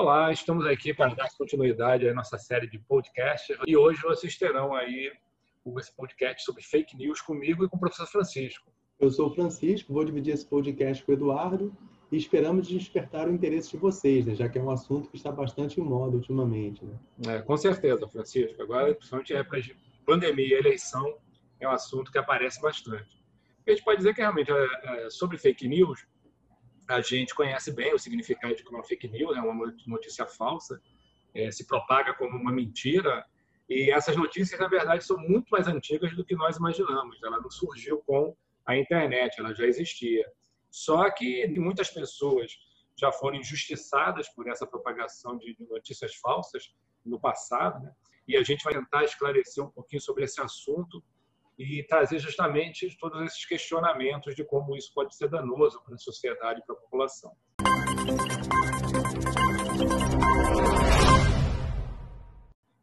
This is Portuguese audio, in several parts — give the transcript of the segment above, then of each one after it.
Olá, estamos aqui para dar continuidade à nossa série de podcasts e hoje vocês terão aí esse podcast sobre fake news comigo e com o professor Francisco. Eu sou o Francisco, vou dividir esse podcast com o Eduardo e esperamos despertar o interesse de vocês, né? já que é um assunto que está bastante em moda ultimamente. Né? É, com certeza, Francisco. Agora, principalmente em época de pandemia e eleição, é um assunto que aparece bastante. A gente pode dizer que realmente é, é, sobre fake news, a gente conhece bem o significado de uma fake news, é uma notícia falsa, é, se propaga como uma mentira. E essas notícias, na verdade, são muito mais antigas do que nós imaginamos. Ela não surgiu com a internet, ela já existia. Só que muitas pessoas já foram injustiçadas por essa propagação de notícias falsas no passado, né? e a gente vai tentar esclarecer um pouquinho sobre esse assunto e trazer justamente todos esses questionamentos de como isso pode ser danoso para a sociedade e para a população.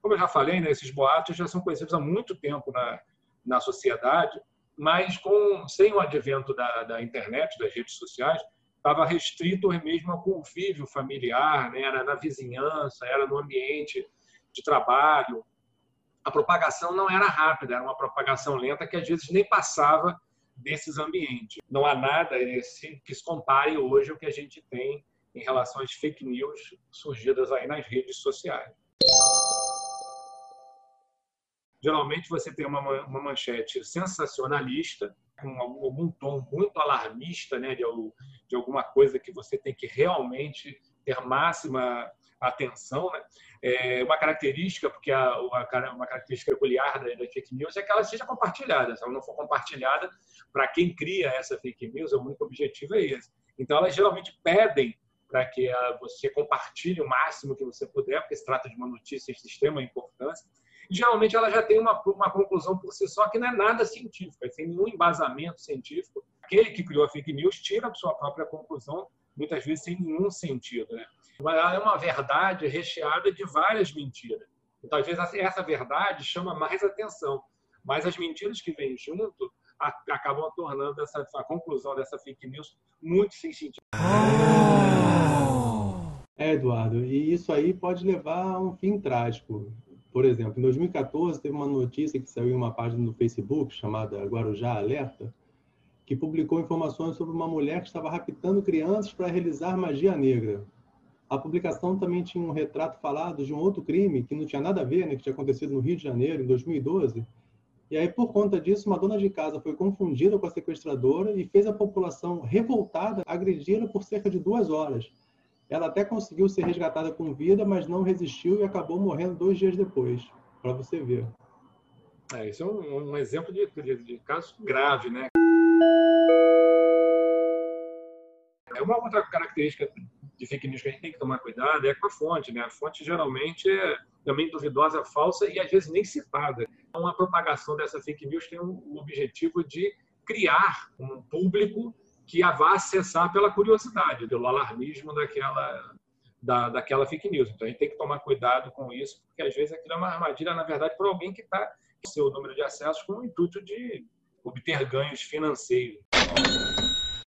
Como eu já falei, né, esses boatos já são conhecidos há muito tempo na, na sociedade, mas com, sem o advento da, da internet, das redes sociais, estava restrito mesmo ao convívio familiar, né? era na vizinhança, era no ambiente de trabalho, a propagação não era rápida, era uma propagação lenta que às vezes nem passava desses ambientes. Não há nada que se compare hoje ao que a gente tem em relação às fake news surgidas aí nas redes sociais. Geralmente você tem uma, manchete sensacionalista, com algum, tom muito alarmista, né, de alguma coisa que você tem que realmente ter máxima atenção. Né? É uma característica, porque a, uma característica peculiar da, da, fake news é que ela seja compartilhada. Se ela não for compartilhada, para quem cria essa fake news, o único objetivo é esse. Então, elas geralmente pedem para que você compartilhe o máximo que você puder, porque se trata de uma notícia de extrema importância. E, geralmente, ela já tem uma, uma conclusão por si só que não é nada científico, é sem nenhum embasamento científico. Aquele que criou a fake news tira a sua própria conclusão, muitas vezes sem nenhum sentido. Né? Mas ela é uma verdade recheada de várias mentiras. Então, às vezes, essa verdade chama mais atenção. Mas as mentiras que vêm junto acabam tornando essa, a conclusão dessa fake news muito sem sentido. É, Eduardo, e isso aí pode levar a um fim trágico. Por exemplo, em 2014 teve uma notícia que saiu em uma página no Facebook chamada Guarujá Alerta, que publicou informações sobre uma mulher que estava raptando crianças para realizar magia negra. A publicação também tinha um retrato falado de um outro crime que não tinha nada a ver, né, que tinha acontecido no Rio de Janeiro, em 2012. E aí, por conta disso, uma dona de casa foi confundida com a sequestradora e fez a população revoltada agredi-la por cerca de duas horas. Ela até conseguiu ser resgatada com vida, mas não resistiu e acabou morrendo dois dias depois, para você ver. É, isso é um, um exemplo de, de, de caso grave, né? É uma outra característica de fake news que a gente tem que tomar cuidado é com a fonte, né? A fonte geralmente é também duvidosa, falsa e às vezes nem citada. Então, a propagação dessa fake news tem o objetivo de criar um público que a vá acessar pela curiosidade, pelo alarmismo daquela, da, daquela fake news. Então, a gente tem que tomar cuidado com isso, porque às vezes aquilo é uma armadilha, na verdade, para alguém que está com seu número de acessos com o intuito de obter ganhos financeiros.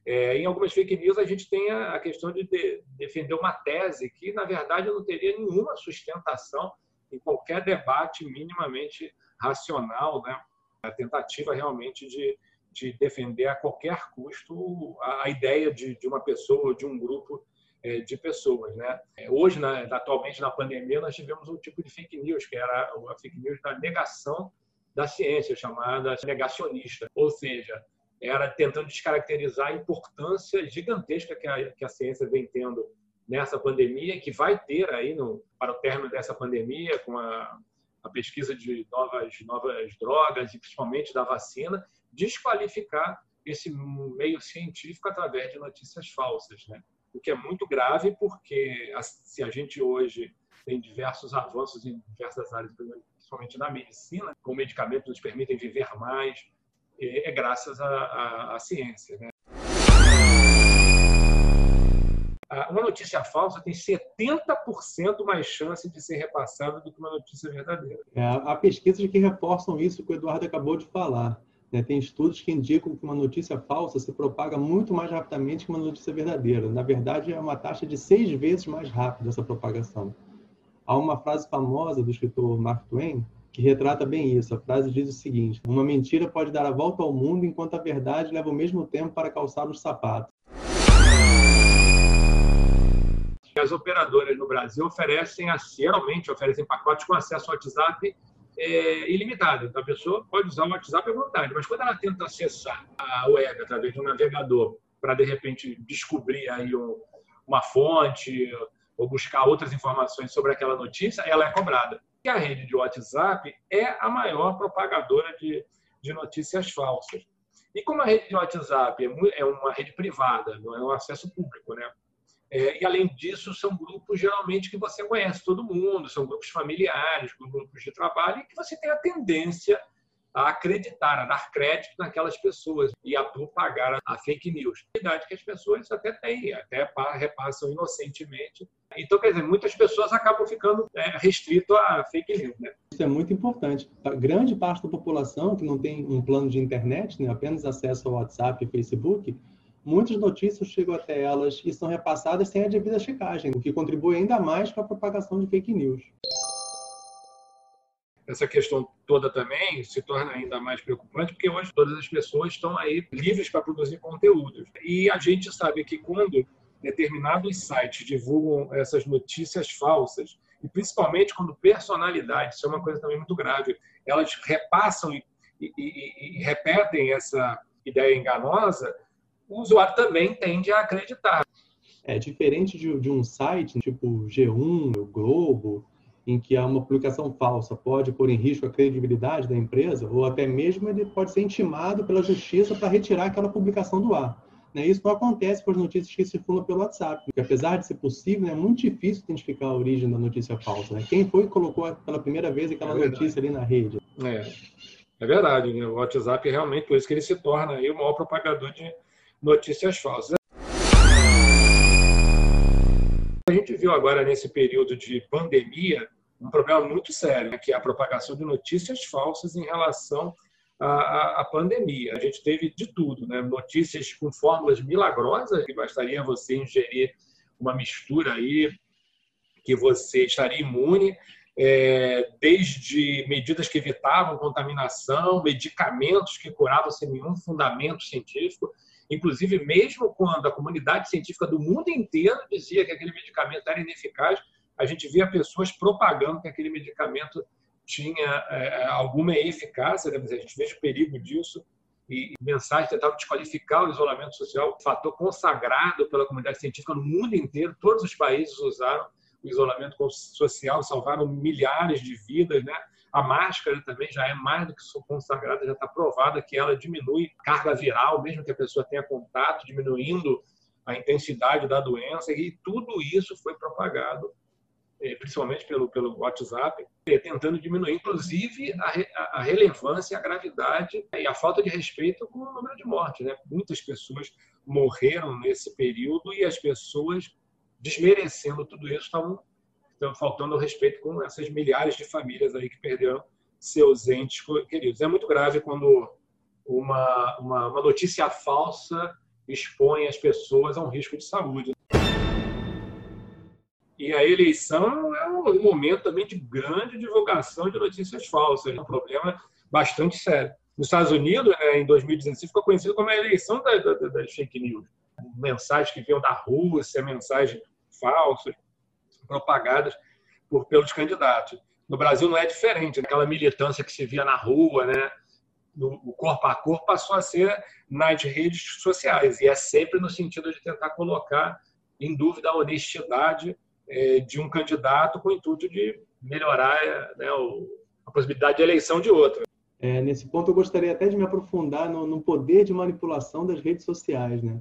É, em algumas fake news, a gente tem a, questão de, de, defender uma tese que, na verdade, não teria nenhuma sustentação em qualquer debate minimamente racional, né? a tentativa realmente de, de defender a qualquer custo a, ideia de, de, uma pessoa, de um grupo é, de pessoas. Né? É, hoje, na, atualmente, na pandemia, nós tivemos um tipo de fake news, que era a fake news da negação da ciência, chamada negacionista. Ou seja, era tentando descaracterizar a importância gigantesca que a, que a ciência vem tendo nessa pandemia, que vai ter aí no, para o término dessa pandemia, com a, a pesquisa de novas, novas drogas e principalmente da vacina, desqualificar esse meio científico através de notícias falsas, né? O que é muito grave porque se a gente hoje tem diversos avanços em diversas áreas, principalmente na medicina, com medicamentos nos permitem viver mais, é graças à, à, ciência. Né? Uma notícia falsa tem 70% mais chance de ser repassada do que uma notícia verdadeira. É, há pesquisas que reforçam isso que o Eduardo acabou de falar. Né? Tem estudos que indicam que uma notícia falsa se propaga muito mais rapidamente que uma notícia verdadeira. Na verdade, é uma taxa de seis vezes mais rápida essa propagação. Há uma frase famosa do escritor Mark Twain que retrata bem isso. A frase diz o seguinte: Uma mentira pode dar a volta ao mundo enquanto a verdade leva o mesmo tempo para calçar os sapatos. As operadoras no Brasil oferecem, geralmente oferecem pacotes com acesso ao WhatsApp é, ilimitado. Então, a pessoa pode usar o WhatsApp à vontade, mas quando ela tenta acessar a web através de um navegador para, de repente, descobrir aí um, uma fonte ou buscar outras informações sobre aquela notícia, ela é cobrada. E a rede de WhatsApp é a maior propagadora de, de notícias falsas. E como a rede de WhatsApp é, é uma rede privada, não é um acesso público, né? É, e, além disso, são grupos geralmente que você conhece todo mundo, são grupos familiares, grupos de trabalho, e que você tem a tendência a acreditar, a dar crédito naquelas pessoas e a propagar a fake news. A verdade que as pessoas até têm, até repassam inocentemente. Então, quer dizer, muitas pessoas acabam ficando é, restrito a fake news. Né? Isso é muito importante. A grande parte da população que não tem um plano de internet, né, apenas acesso ao WhatsApp e Facebook, muitas notícias chegam até elas e são repassadas sem a devida checagem, o que contribui ainda mais para a propagação de fake news. Essa questão toda também se torna ainda mais preocupante, porque hoje todas as pessoas estão aí livres para produzir conteúdos. E a gente sabe que quando determinados sites divulgam essas notícias falsas, e principalmente quando personalidades, isso é uma coisa também muito grave, elas repassam e, e, e, e repetem essa ideia enganosa, o usuário também tende a acreditar. É diferente de, de um site tipo G1, o Globo, em que há uma publicação falsa pode pôr em risco a credibilidade da empresa, ou até mesmo ele pode ser intimado pela justiça para retirar aquela publicação do ar. Né? Isso não acontece com as notícias que circulam pelo WhatsApp, porque apesar de ser possível, é muito difícil identificar a origem da notícia falsa. Né? Quem foi que colocou pela primeira vez aquela é notícia ali na rede? É, é verdade. Né? O WhatsApp realmente, por isso que ele se torna aí o maior propagador de notícias falsas. A gente viu agora nesse período de pandemia um problema muito sério, né, que é a propagação de notícias falsas em relação à, pandemia. A gente teve de tudo, né? notícias com fórmulas milagrosas, que bastaria você ingerir uma mistura aí que você estaria imune, é, desde medidas que evitavam contaminação, medicamentos que curavam sem nenhum fundamento científico. Inclusive, mesmo quando a comunidade científica do mundo inteiro dizia que aquele medicamento era ineficaz, a gente via pessoas propagando que aquele medicamento tinha é, alguma eficácia, né? a gente veja o perigo disso, e mensagens tentavam desqualificar o isolamento social, fator consagrado pela comunidade científica no mundo inteiro, todos os países usaram o isolamento social, salvaram milhares de vidas, né? A máscara também já é mais do que consagrada, já está provada que ela diminui carga viral, mesmo que a pessoa tenha contato, diminuindo a intensidade da doença, e tudo isso foi propagado, principalmente pelo, pelo WhatsApp, eh, tentando diminuir, inclusive, a, a relevância, a gravidade e a falta de respeito com o número de mortes. Né? Muitas pessoas morreram nesse período e as pessoas, desmerecendo tudo isso, estavam estão faltando respeito com essas milhares de famílias aí que perderam seus entes queridos. É muito grave quando uma, uma, uma notícia falsa expõe as pessoas a um risco de saúde. E a eleição é um momento também de grande divulgação de notícias falsas, é um problema bastante sério. Nos Estados Unidos, né, em 2016, ficou conhecido como a eleição das fake news. Mensagens que vinham da Rússia, mensagens falsas propagadas por, pelos candidatos. No Brasil não é diferente, né? aquela militância que se via na rua, né? o corpo a corpo passou a ser nas redes sociais e é sempre no sentido de tentar colocar em dúvida a honestidade de um candidato com o intuito de melhorar né, a possibilidade de eleição de outro. É, nesse ponto eu gostaria até de me aprofundar no, no poder de manipulação das redes sociais, né?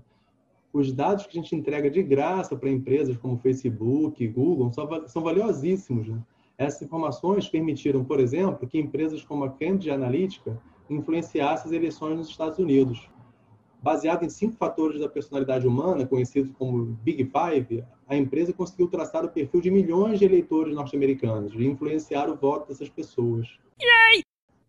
os dados que a gente entrega de graça para empresas como Facebook, Google, são, são valiosíssimos. Né? Essas informações permitiram, por exemplo, que empresas como a Cambridge Analytica influenciassem as eleições nos Estados Unidos. Baseado em cinco fatores da personalidade humana, conhecidos como Big Five, a empresa conseguiu traçar o perfil de milhões de eleitores norte-americanos e influenciar o voto dessas pessoas. Yay!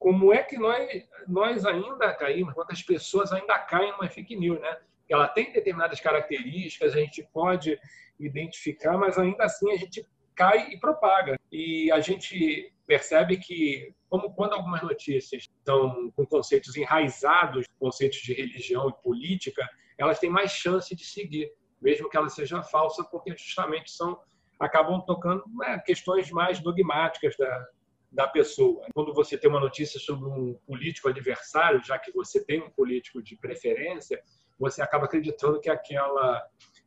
como é que nós, nós ainda caímos, quantas pessoas ainda caem numa fake news, né? Ela tem determinadas características, a gente pode identificar, mas ainda assim a gente cai e propaga. E a gente percebe que, como quando algumas notícias estão com conceitos enraizados, conceitos de religião e política, elas têm mais chance de seguir, mesmo que ela seja falsa, porque justamente são acabam tocando né, questões mais dogmáticas da, da pessoa. Quando você tem uma notícia sobre um político adversário, já que você tem um político de preferência, você acaba acreditando que aquela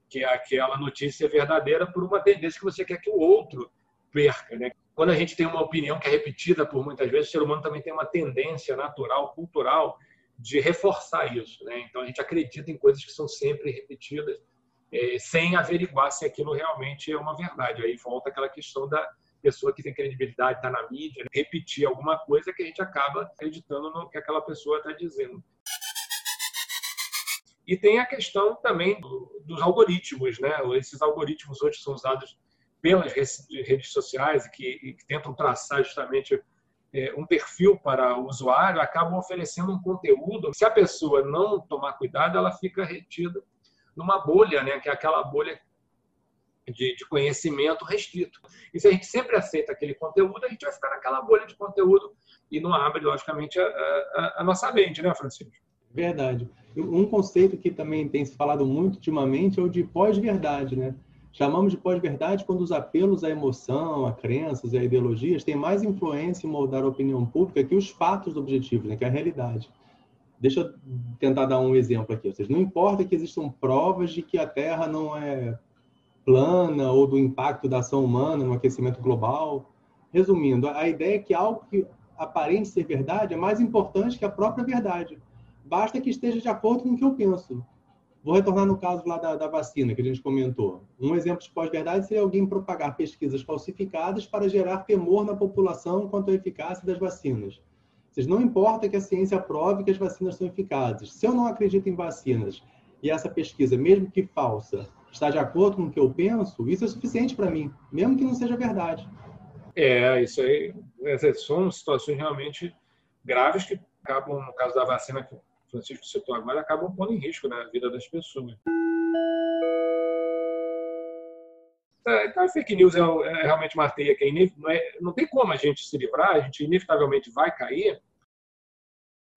que aquela notícia é verdadeira por uma tendência que você quer que o outro perca, né? Quando a gente tem uma opinião que é repetida por muitas vezes, o ser humano também tem uma tendência natural, cultural, de reforçar isso, né? Então a gente acredita em coisas que são sempre repetidas, é, sem averiguar se aquilo realmente é uma verdade. Aí volta aquela questão da pessoa que tem credibilidade, está na mídia, né? repetir alguma coisa que a gente acaba acreditando no que aquela pessoa está dizendo. E tem a questão também do, dos algoritmos, né? Esses algoritmos hoje são usados pelas redes sociais que, que tentam traçar justamente é, um perfil para o usuário, acabam oferecendo um conteúdo. Se a pessoa não tomar cuidado, ela fica retida numa bolha, né? Que é aquela bolha de, de, conhecimento restrito. E se a gente sempre aceita aquele conteúdo, a gente vai ficar naquela bolha de conteúdo e não abre, logicamente, a, a, a nossa mente, né, Francisco? Verdade. Um conceito que também tem se falado muito ultimamente é o de pós-verdade, né? Chamamos de pós-verdade quando os apelos à emoção, a crenças e a ideologias têm mais influência em moldar a opinião pública que os fatos objetivos, né? que é a realidade. Deixa eu tentar dar um exemplo aqui. Ou seja, não importa que existam provas de que a Terra não é plana ou do impacto da ação humana no aquecimento global. Resumindo, a ideia é que algo que aparente ser verdade é mais importante que a própria verdade. Basta que esteja de acordo com o que eu penso. Vou retornar no caso lá da, da vacina que a gente comentou. Um exemplo de pós-verdade seria alguém propagar pesquisas falsificadas para gerar temor na população quanto à eficácia das vacinas. Não importa que a ciência prove que as vacinas são eficazes. Se eu não acredito em vacinas e essa pesquisa, mesmo que falsa, está de acordo com o que eu penso, isso é suficiente para mim, mesmo que não seja verdade. É, isso aí são situações realmente graves que acabam, no caso da vacina Francisco citou agora, acabam pondo em risco né, a vida das pessoas. É, então, a fake news é, é realmente uma teia que é não, é, não tem como a gente se livrar, a gente inevitavelmente vai cair.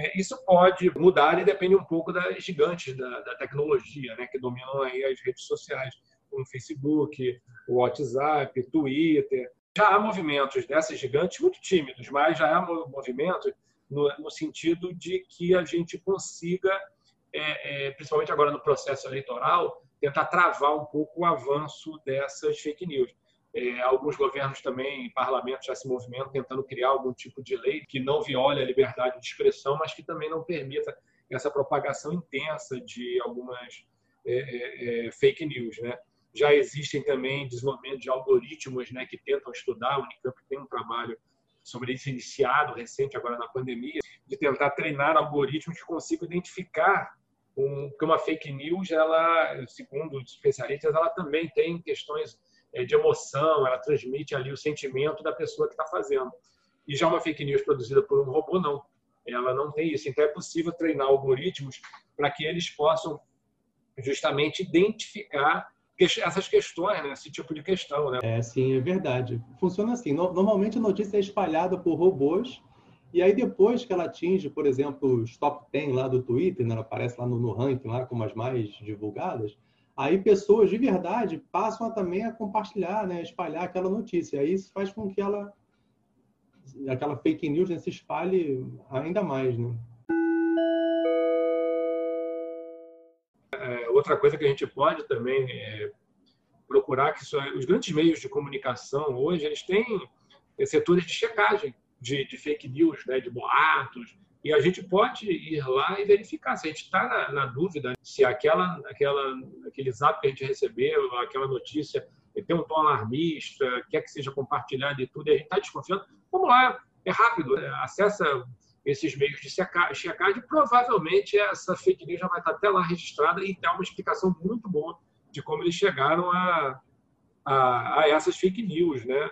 É, isso pode mudar e depende um pouco das gigantes da, da tecnologia, né, que dominam aí as redes sociais, como Facebook, WhatsApp, Twitter. Já há movimentos dessas gigantes muito tímidos, mas já há movimentos no, no sentido de que a gente consiga, é, é, principalmente agora no processo eleitoral, tentar travar um pouco o avanço dessas fake news. É, alguns governos também, parlamentos já se movimentam tentando criar algum tipo de lei que não viole a liberdade de expressão, mas que também não permita essa propagação intensa de algumas é, é, é fake news, né? Já existem também desenvolvimento de algoritmos, né, que tentam estudar. O Unicamp tem um trabalho sobre isso iniciado recente agora na pandemia, de tentar treinar algoritmos que consigam identificar um, que uma fake news, ela, segundo os especialistas, ela também tem questões é, de emoção, ela transmite ali o sentimento da pessoa que está fazendo. E já uma fake news produzida por um robô, não. Ela não tem isso. Então é possível treinar algoritmos para que eles possam justamente identificar essas questões, né? esse tipo de questão. Né? É, sim, é verdade. Funciona assim. Normalmente a notícia é espalhada por robôs e aí depois que ela atinge, por exemplo, os top 10 lá do Twitter, né? ela aparece lá no, no ranking lá como as mais divulgadas, aí pessoas de verdade passam a, também a compartilhar, né? espalhar aquela notícia. Aí isso faz com que ela aquela fake news né, se espalhe ainda mais, né? Outra coisa que a gente pode também é procurar que é, os grandes meios de comunicação hoje eles têm setores de checagem de, de fake news, né, de boatos, e a gente pode ir lá e verificar se a gente está na, na, dúvida se aquela, aquela, aquele zap que a gente recebeu, aquela notícia tem um tom alarmista, quer que seja compartilhado e tudo, e a gente está desconfiando. Vamos lá, é rápido, é, acessa esses meios de checagem, provavelmente essa fake news já vai estar até lá registrada e tem uma explicação muito boa de como eles chegaram a, a, a essas fake news, né?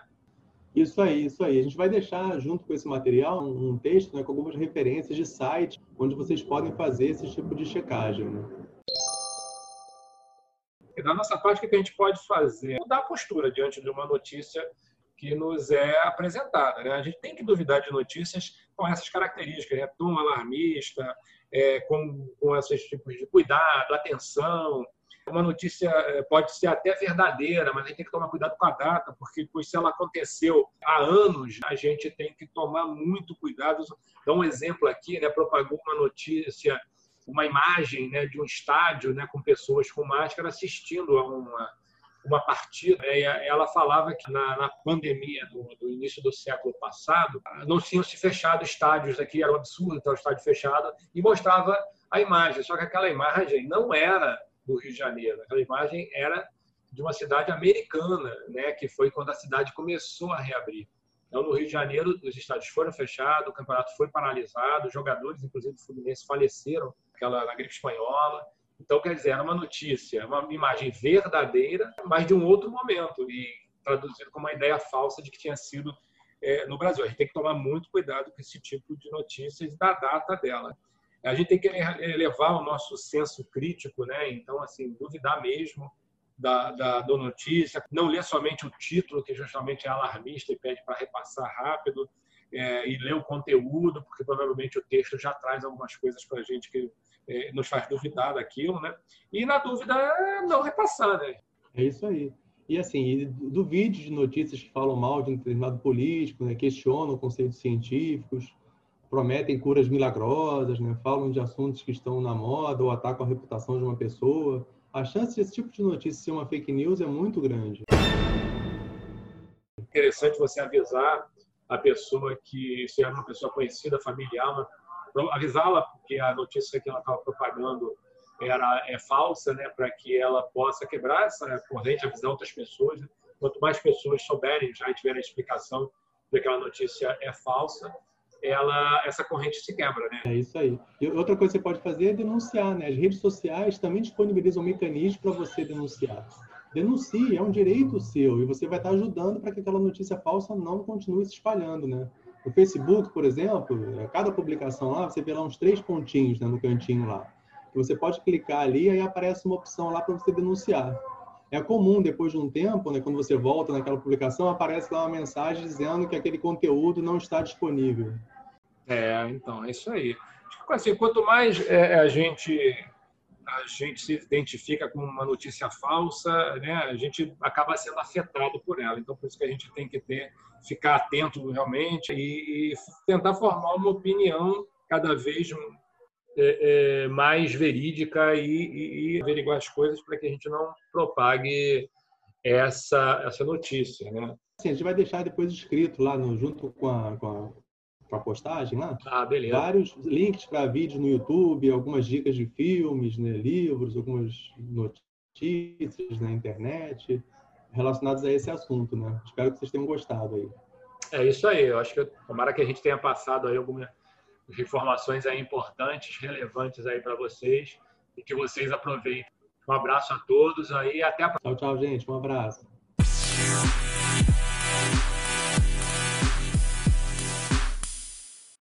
Isso aí, isso aí. A gente vai deixar junto com esse material um texto né, com algumas referências de sites onde vocês podem fazer esse tipo de checagem. Né? E da nossa parte, o que a gente pode fazer? Mudar a postura diante de uma notícia que nos é apresentada. Né? A gente tem que duvidar de notícias com essas características, né? tom alarmista, é, com, com esses tipos de cuidado, atenção, uma notícia eh, pode ser até verdadeira, mas a gente tem que tomar cuidado com a data, porque pois, se ela aconteceu há anos, a gente tem que tomar muito cuidado. Dá um exemplo aqui, né? propagou uma notícia, uma imagem né, de um estádio né, com pessoas com máscara assistindo a uma, uma partida. Né? ela falava que na, na pandemia do, do, início do século passado, não tinham se fechado estádios aqui, era um absurdo ter o estádio fechado, e mostrava a imagem. Só que aquela imagem não era do Rio de Janeiro. Aquela imagem era de uma cidade americana, né, que foi quando a cidade começou a reabrir. Então, no Rio de Janeiro, os estádios foram fechados, o campeonato foi paralisado, jogadores, inclusive do Fluminense, faleceram aquela, na gripe espanhola. Então, quer dizer, era uma notícia, uma imagem verdadeira, mas de um outro momento, e traduzido como uma ideia falsa de que tinha sido é, no Brasil. A gente tem que tomar muito cuidado com esse tipo de notícias da data dela a gente tem que elevar o nosso senso crítico, né? Então, assim, duvidar mesmo da, da, da notícia, não ler somente o título, que justamente é alarmista e pede para repassar rápido, é, e ler o conteúdo, porque provavelmente o texto já traz algumas coisas para a gente que nos faz duvidar daquilo, né? E na dúvida, não repassar, né? É isso aí. E assim, duvide de notícias que falam mal de um determinado político, né? questionam conceitos científicos, prometem curas milagrosas, né? falam de assuntos que estão na moda ou atacam a reputação de uma pessoa. A chance desse tipo de notícia ser uma fake news é muito grande. Interessante você avisar a pessoa que se é uma pessoa conhecida, familiar, avisá-la que a notícia que ela estava propagando era é falsa, né, para que ela possa quebrar essa corrente, avisar outras pessoas. Quanto mais pessoas souberem, já tiverem a explicação de que aquela notícia é falsa, ela, essa corrente se quebra, né? É isso aí. E outra coisa que você pode fazer é denunciar, né? As redes sociais também disponibilizam mecanismos para você denunciar. Denuncie, é um direito seu e você vai estar ajudando para que aquela notícia falsa não continue se espalhando, né? No Facebook, por exemplo, é, cada publicação lá, você vê lá uns três pontinhos né, no cantinho lá. Você pode clicar ali e aí aparece uma opção lá para você denunciar. É comum, depois de um tempo, né, quando você volta naquela publicação, aparece lá uma mensagem dizendo que aquele conteúdo não está disponível. É, então, é isso aí. Assim, quanto mais é, a gente a gente se identifica com uma notícia falsa, né, a gente acaba sendo afetado por ela. Então, por isso que a gente tem que ter, ficar atento realmente e, e tentar formar uma opinião cada vez é, é, mais verídica e, e, averiguar as coisas para que a gente não propague essa, essa notícia. Né? Sim, a gente vai deixar depois escrito lá no, junto com a, com a, com a postagem lá. Ah, beleza. Vários links para vídeos no YouTube, algumas dicas de filmes, né, livros, algumas notícias na internet relacionadas a esse assunto, né? Espero que vocês tenham gostado aí. É isso aí. Eu acho que tomara que a gente tenha passado aí alguma informações aí importantes, relevantes aí para vocês e que vocês aproveitem. Um abraço a todos aí e até a próxima. Tchau, tchau, gente. Um abraço.